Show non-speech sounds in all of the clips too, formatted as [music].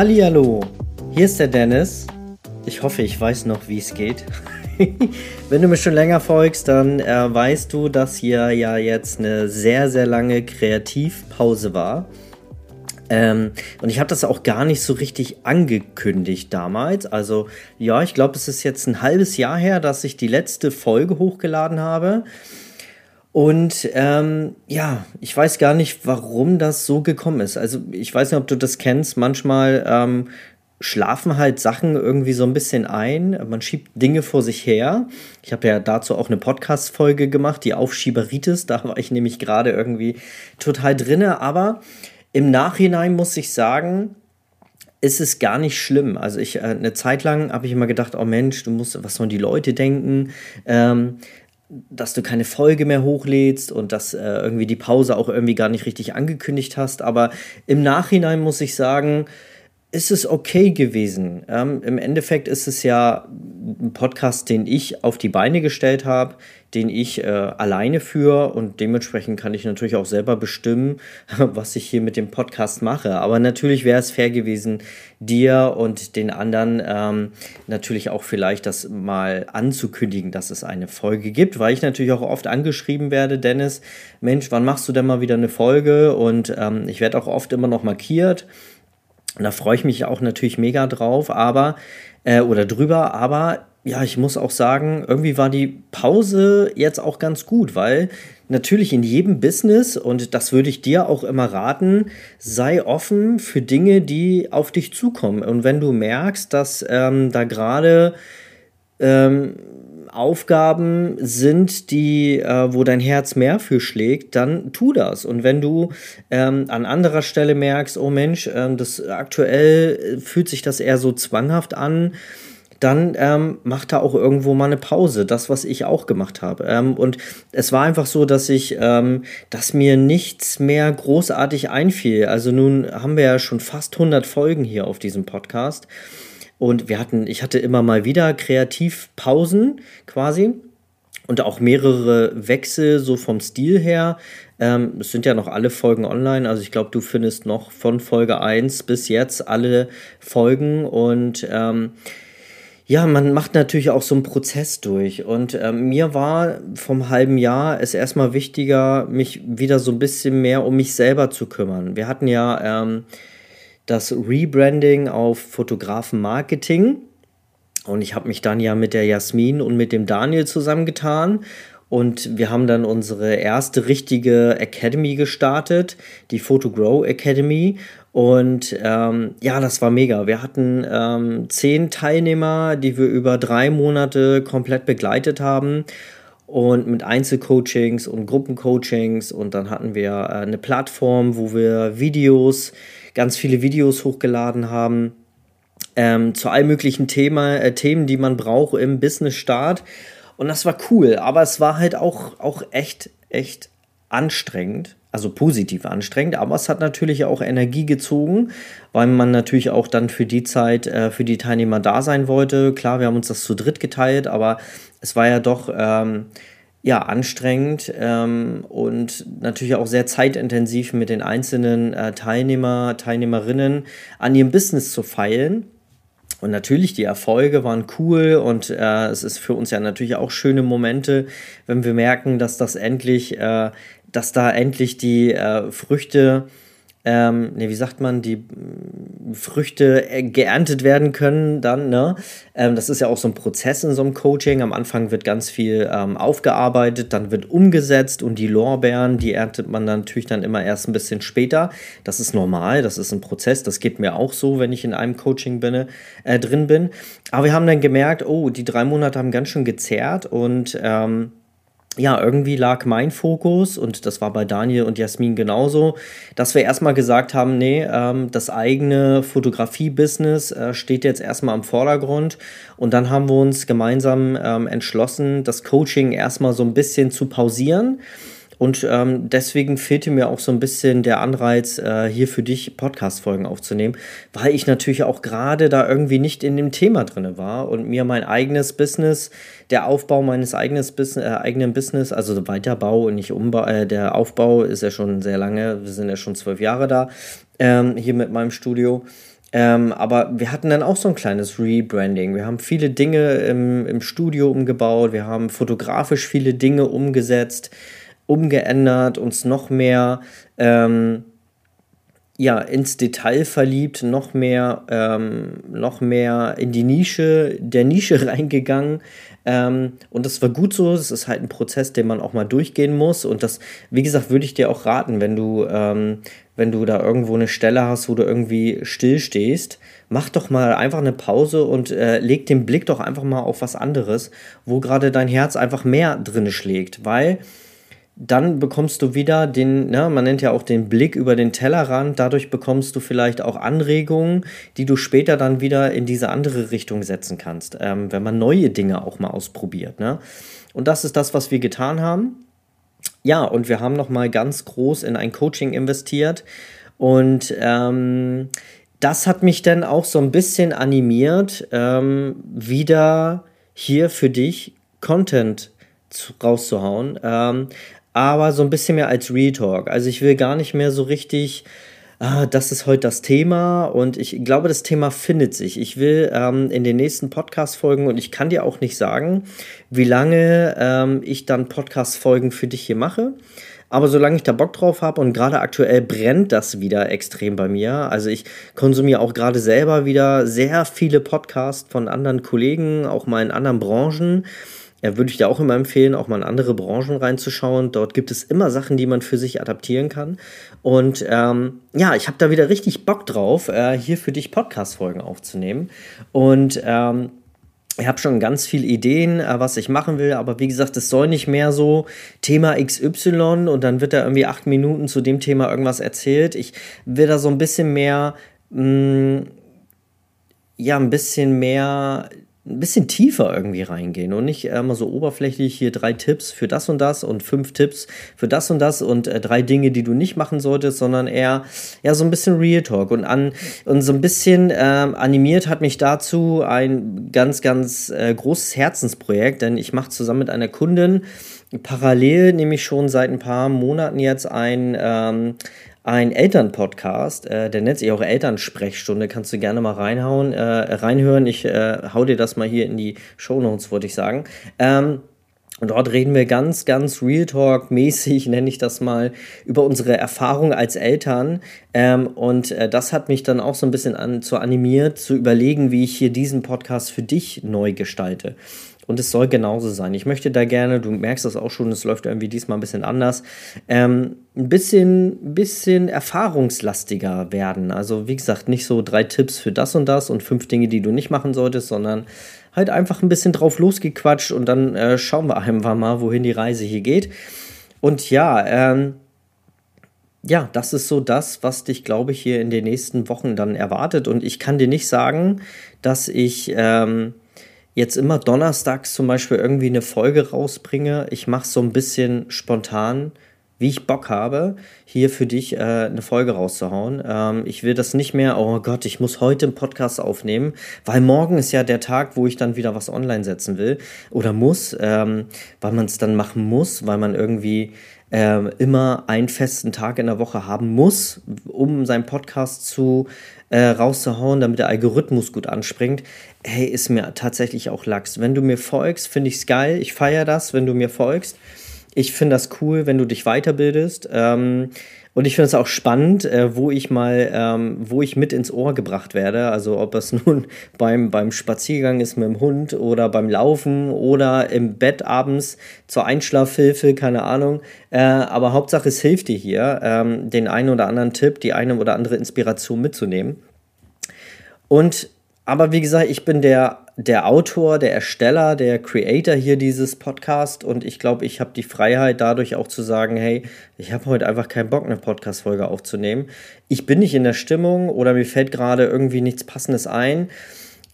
Hallihallo, hier ist der Dennis. Ich hoffe, ich weiß noch, wie es geht. [laughs] Wenn du mir schon länger folgst, dann äh, weißt du, dass hier ja jetzt eine sehr, sehr lange Kreativpause war. Ähm, und ich habe das auch gar nicht so richtig angekündigt damals. Also ja, ich glaube, es ist jetzt ein halbes Jahr her, dass ich die letzte Folge hochgeladen habe. Und ähm, ja, ich weiß gar nicht, warum das so gekommen ist. Also ich weiß nicht, ob du das kennst. Manchmal ähm, schlafen halt Sachen irgendwie so ein bisschen ein. Man schiebt Dinge vor sich her. Ich habe ja dazu auch eine Podcast-Folge gemacht, die Aufschieberitis. Da war ich nämlich gerade irgendwie total drinne. Aber im Nachhinein muss ich sagen, ist es gar nicht schlimm. Also ich äh, eine Zeit lang habe ich immer gedacht, oh Mensch, du musst, was sollen die Leute denken? Ähm, dass du keine Folge mehr hochlädst und dass äh, irgendwie die Pause auch irgendwie gar nicht richtig angekündigt hast. Aber im Nachhinein muss ich sagen, ist es okay gewesen. Ähm, Im Endeffekt ist es ja ein Podcast, den ich auf die Beine gestellt habe, den ich äh, alleine führe und dementsprechend kann ich natürlich auch selber bestimmen, [laughs] was ich hier mit dem Podcast mache. Aber natürlich wäre es fair gewesen, dir und den anderen ähm, natürlich auch vielleicht das mal anzukündigen, dass es eine Folge gibt, weil ich natürlich auch oft angeschrieben werde, Dennis, Mensch, wann machst du denn mal wieder eine Folge? Und ähm, ich werde auch oft immer noch markiert. Und da freue ich mich auch natürlich mega drauf, aber, äh, oder drüber, aber ja, ich muss auch sagen, irgendwie war die Pause jetzt auch ganz gut, weil natürlich in jedem Business, und das würde ich dir auch immer raten, sei offen für Dinge, die auf dich zukommen. Und wenn du merkst, dass ähm, da gerade ähm, Aufgaben sind, die, äh, wo dein Herz mehr für schlägt, dann tu das. Und wenn du ähm, an anderer Stelle merkst, oh Mensch, ähm, das aktuell fühlt sich das eher so zwanghaft an, dann ähm, mach da auch irgendwo mal eine Pause. Das, was ich auch gemacht habe. Ähm, und es war einfach so, dass ich, ähm, dass mir nichts mehr großartig einfiel. Also nun haben wir ja schon fast 100 Folgen hier auf diesem Podcast. Und wir hatten, ich hatte immer mal wieder Kreativpausen quasi und auch mehrere Wechsel so vom Stil her. Ähm, es sind ja noch alle Folgen online, also ich glaube, du findest noch von Folge 1 bis jetzt alle Folgen und ähm, ja, man macht natürlich auch so einen Prozess durch. Und ähm, mir war vom halben Jahr es erstmal wichtiger, mich wieder so ein bisschen mehr um mich selber zu kümmern. Wir hatten ja ähm, das Rebranding auf Fotografenmarketing. Und ich habe mich dann ja mit der Jasmin und mit dem Daniel zusammengetan. Und wir haben dann unsere erste richtige Academy gestartet, die Photogrow Academy. Und ähm, ja, das war mega. Wir hatten ähm, zehn Teilnehmer, die wir über drei Monate komplett begleitet haben und mit Einzelcoachings und Gruppencoachings und dann hatten wir äh, eine Plattform, wo wir Videos ganz viele Videos hochgeladen haben ähm, zu allen möglichen Thema, äh, Themen, die man braucht im Business-Start. Und das war cool, aber es war halt auch, auch echt, echt anstrengend, also positiv anstrengend, aber es hat natürlich auch Energie gezogen, weil man natürlich auch dann für die Zeit äh, für die Teilnehmer da sein wollte. Klar, wir haben uns das zu dritt geteilt, aber es war ja doch ähm, ja, anstrengend ähm, und natürlich auch sehr zeitintensiv mit den einzelnen äh, Teilnehmer, Teilnehmerinnen an ihrem Business zu feilen. Und natürlich, die Erfolge waren cool und äh, es ist für uns ja natürlich auch schöne Momente, wenn wir merken, dass das endlich, äh, dass da endlich die äh, Früchte ähm, ne, wie sagt man, die mm, Früchte äh, geerntet werden können dann, ne? Ähm, das ist ja auch so ein Prozess in so einem Coaching. Am Anfang wird ganz viel ähm, aufgearbeitet, dann wird umgesetzt und die Lorbeeren, die erntet man dann natürlich dann immer erst ein bisschen später. Das ist normal, das ist ein Prozess, das geht mir auch so, wenn ich in einem Coaching bin, äh, drin bin. Aber wir haben dann gemerkt, oh, die drei Monate haben ganz schön gezerrt und ähm, ja, irgendwie lag mein Fokus, und das war bei Daniel und Jasmin genauso, dass wir erstmal gesagt haben, nee, ähm, das eigene Fotografie-Business äh, steht jetzt erstmal im Vordergrund. Und dann haben wir uns gemeinsam ähm, entschlossen, das Coaching erstmal so ein bisschen zu pausieren und ähm, deswegen fehlte mir auch so ein bisschen der Anreiz, äh, hier für dich Podcast-Folgen aufzunehmen, weil ich natürlich auch gerade da irgendwie nicht in dem Thema drin war und mir mein eigenes Business, der Aufbau meines eigenes Business, äh, eigenen Business, also Weiterbau und nicht Umbau, äh, der Aufbau ist ja schon sehr lange, wir sind ja schon zwölf Jahre da, ähm, hier mit meinem Studio. Ähm, aber wir hatten dann auch so ein kleines Rebranding. Wir haben viele Dinge im, im Studio umgebaut, wir haben fotografisch viele Dinge umgesetzt, umgeändert, uns noch mehr ähm, ja, ins Detail verliebt, noch mehr, ähm, noch mehr in die Nische, der Nische [laughs] reingegangen. Ähm, und das war gut so. Es ist halt ein Prozess, den man auch mal durchgehen muss. Und das, wie gesagt, würde ich dir auch raten, wenn du, ähm, wenn du da irgendwo eine Stelle hast, wo du irgendwie still stehst, mach doch mal einfach eine Pause und äh, leg den Blick doch einfach mal auf was anderes, wo gerade dein Herz einfach mehr drin schlägt. Weil dann bekommst du wieder den, ne, man nennt ja auch den Blick über den Tellerrand, dadurch bekommst du vielleicht auch Anregungen, die du später dann wieder in diese andere Richtung setzen kannst, ähm, wenn man neue Dinge auch mal ausprobiert. Ne? Und das ist das, was wir getan haben. Ja, und wir haben nochmal ganz groß in ein Coaching investiert und ähm, das hat mich dann auch so ein bisschen animiert, ähm, wieder hier für dich Content zu, rauszuhauen. Ähm, aber so ein bisschen mehr als Retalk. Also ich will gar nicht mehr so richtig, ah, das ist heute das Thema und ich glaube, das Thema findet sich. Ich will ähm, in den nächsten Podcast-Folgen und ich kann dir auch nicht sagen, wie lange ähm, ich dann Podcast-Folgen für dich hier mache. Aber solange ich da Bock drauf habe und gerade aktuell brennt das wieder extrem bei mir. Also ich konsumiere auch gerade selber wieder sehr viele Podcasts von anderen Kollegen, auch mal in anderen Branchen. Ja, würde ich dir auch immer empfehlen, auch mal in andere Branchen reinzuschauen. Dort gibt es immer Sachen, die man für sich adaptieren kann. Und ähm, ja, ich habe da wieder richtig Bock drauf, äh, hier für dich Podcast-Folgen aufzunehmen. Und ähm, ich habe schon ganz viele Ideen, äh, was ich machen will, aber wie gesagt, es soll nicht mehr so Thema XY und dann wird da irgendwie acht Minuten zu dem Thema irgendwas erzählt. Ich will da so ein bisschen mehr, mh, mm, ja, ein bisschen mehr ein bisschen tiefer irgendwie reingehen und nicht immer so oberflächlich hier drei Tipps für das und das und fünf Tipps für das und das und äh, drei Dinge, die du nicht machen solltest, sondern eher ja so ein bisschen Real Talk. Und an und so ein bisschen ähm, animiert hat mich dazu ein ganz ganz äh, großes Herzensprojekt, denn ich mache zusammen mit einer Kundin parallel nämlich schon seit ein paar Monaten jetzt ein ähm, ein Elternpodcast, äh, der nennt sich auch Elternsprechstunde, kannst du gerne mal reinhauen, äh, reinhören. Ich äh, hau dir das mal hier in die Show Notes, wollte ich sagen. Ähm, und dort reden wir ganz, ganz Real Talk-mäßig, [laughs] nenne ich das mal, über unsere Erfahrung als Eltern. Ähm, und äh, das hat mich dann auch so ein bisschen an, zu animiert, zu überlegen, wie ich hier diesen Podcast für dich neu gestalte. Und es soll genauso sein. Ich möchte da gerne, du merkst das auch schon, es läuft irgendwie diesmal ein bisschen anders, ähm, ein bisschen, bisschen erfahrungslastiger werden. Also wie gesagt, nicht so drei Tipps für das und das und fünf Dinge, die du nicht machen solltest, sondern halt einfach ein bisschen drauf losgequatscht und dann äh, schauen wir einfach mal, wohin die Reise hier geht. Und ja, ähm, ja, das ist so das, was dich, glaube ich, hier in den nächsten Wochen dann erwartet. Und ich kann dir nicht sagen, dass ich ähm, jetzt immer donnerstags zum Beispiel irgendwie eine Folge rausbringe. Ich mache so ein bisschen spontan, wie ich Bock habe, hier für dich äh, eine Folge rauszuhauen. Ähm, ich will das nicht mehr, oh Gott, ich muss heute einen Podcast aufnehmen, weil morgen ist ja der Tag, wo ich dann wieder was online setzen will oder muss, ähm, weil man es dann machen muss, weil man irgendwie äh, immer einen festen Tag in der Woche haben muss, um seinen Podcast zu äh, rauszuhauen, damit der Algorithmus gut anspringt, hey, ist mir tatsächlich auch Lachs. Wenn du mir folgst, finde ich es geil. Ich feiere das, wenn du mir folgst. Ich finde das cool, wenn du dich weiterbildest. Ähm, und ich finde es auch spannend, äh, wo ich mal, ähm, wo ich mit ins Ohr gebracht werde. Also ob es [laughs] nun beim, beim Spaziergang ist mit dem Hund oder beim Laufen oder im Bett abends zur Einschlafhilfe, keine Ahnung. Äh, aber Hauptsache es hilft dir hier, ähm, den einen oder anderen Tipp, die eine oder andere Inspiration mitzunehmen. Und aber wie gesagt, ich bin der, der Autor, der Ersteller, der Creator hier dieses Podcast und ich glaube, ich habe die Freiheit dadurch auch zu sagen, hey, ich habe heute einfach keinen Bock, eine Podcast-Folge aufzunehmen. Ich bin nicht in der Stimmung oder mir fällt gerade irgendwie nichts Passendes ein.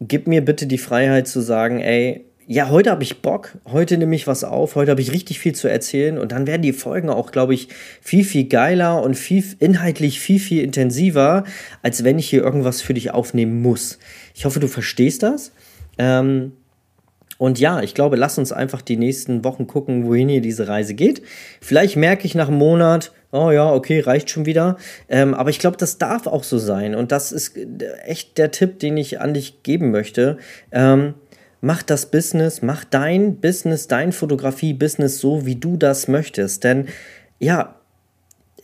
Gib mir bitte die Freiheit zu sagen, ey, ja, heute habe ich Bock, heute nehme ich was auf, heute habe ich richtig viel zu erzählen und dann werden die Folgen auch, glaube ich, viel, viel geiler und viel, inhaltlich viel, viel intensiver, als wenn ich hier irgendwas für dich aufnehmen muss. Ich hoffe, du verstehst das. Ähm, und ja, ich glaube, lass uns einfach die nächsten Wochen gucken, wohin hier diese Reise geht. Vielleicht merke ich nach einem Monat, oh ja, okay, reicht schon wieder. Ähm, aber ich glaube, das darf auch so sein. Und das ist echt der Tipp, den ich an dich geben möchte. Ähm, mach das Business, mach dein Business, dein Fotografie-Business so, wie du das möchtest. Denn ja,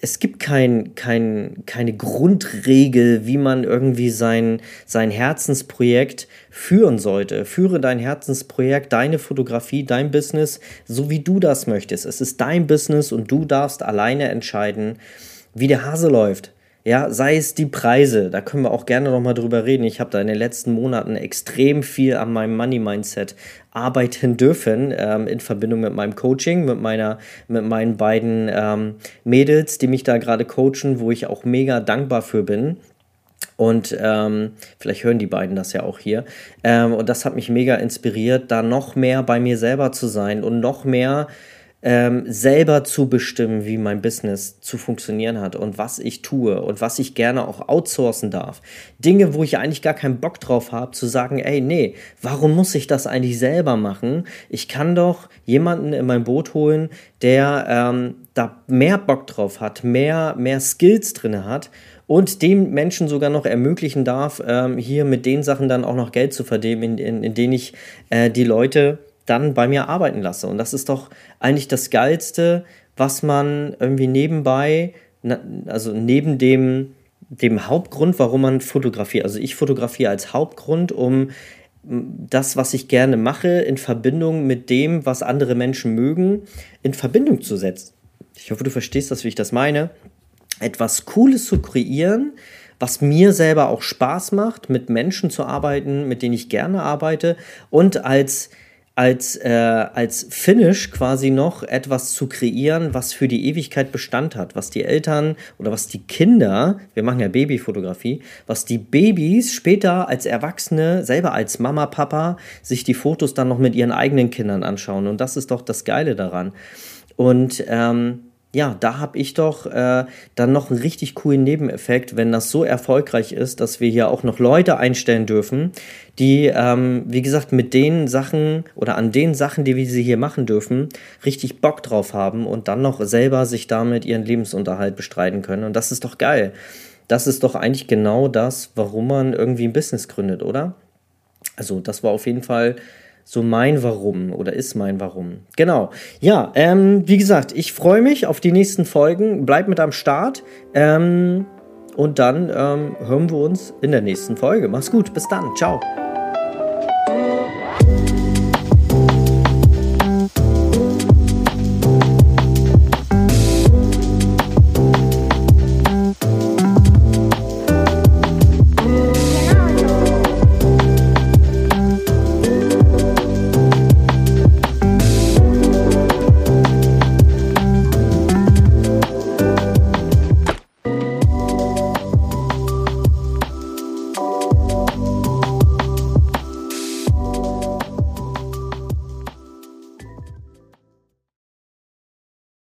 es gibt kein, kein, keine Grundregel, wie man irgendwie sein, sein Herzensprojekt führen sollte. Führe dein Herzensprojekt, deine Fotografie, dein Business, so wie du das möchtest. Es ist dein Business und du darfst alleine entscheiden, wie der Hase läuft. Ja, sei es die Preise, da können wir auch gerne nochmal drüber reden. Ich habe da in den letzten Monaten extrem viel an meinem Money-Mindset arbeiten dürfen, ähm, in Verbindung mit meinem Coaching, mit, meiner, mit meinen beiden ähm, Mädels, die mich da gerade coachen, wo ich auch mega dankbar für bin. Und ähm, vielleicht hören die beiden das ja auch hier. Ähm, und das hat mich mega inspiriert, da noch mehr bei mir selber zu sein und noch mehr ähm, selber zu bestimmen, wie mein Business zu funktionieren hat und was ich tue und was ich gerne auch outsourcen darf. Dinge, wo ich eigentlich gar keinen Bock drauf habe, zu sagen, ey, nee, warum muss ich das eigentlich selber machen? Ich kann doch jemanden in mein Boot holen, der ähm, da mehr Bock drauf hat, mehr, mehr Skills drin hat und dem Menschen sogar noch ermöglichen darf, ähm, hier mit den Sachen dann auch noch Geld zu verdienen, in, in, in denen ich äh, die Leute dann bei mir arbeiten lasse. Und das ist doch eigentlich das Geilste, was man irgendwie nebenbei, also neben dem, dem Hauptgrund, warum man fotografiert. Also ich fotografiere als Hauptgrund, um das, was ich gerne mache, in Verbindung mit dem, was andere Menschen mögen, in Verbindung zu setzen. Ich hoffe, du verstehst das, wie ich das meine. Etwas Cooles zu kreieren, was mir selber auch Spaß macht, mit Menschen zu arbeiten, mit denen ich gerne arbeite und als als, äh, als Finish quasi noch etwas zu kreieren, was für die Ewigkeit Bestand hat, was die Eltern oder was die Kinder, wir machen ja Babyfotografie, was die Babys später als Erwachsene, selber als Mama, Papa, sich die Fotos dann noch mit ihren eigenen Kindern anschauen. Und das ist doch das Geile daran. Und ähm, ja, da habe ich doch äh, dann noch einen richtig coolen Nebeneffekt, wenn das so erfolgreich ist, dass wir hier auch noch Leute einstellen dürfen, die, ähm, wie gesagt, mit den Sachen oder an den Sachen, die wir sie hier machen dürfen, richtig Bock drauf haben und dann noch selber sich damit ihren Lebensunterhalt bestreiten können. Und das ist doch geil. Das ist doch eigentlich genau das, warum man irgendwie ein Business gründet, oder? Also, das war auf jeden Fall so mein Warum oder ist mein Warum. Genau. Ja, ähm, wie gesagt, ich freue mich auf die nächsten Folgen. Bleib mit am Start. Ähm, und dann ähm, hören wir uns in der nächsten Folge. Mach's gut. Bis dann. Ciao.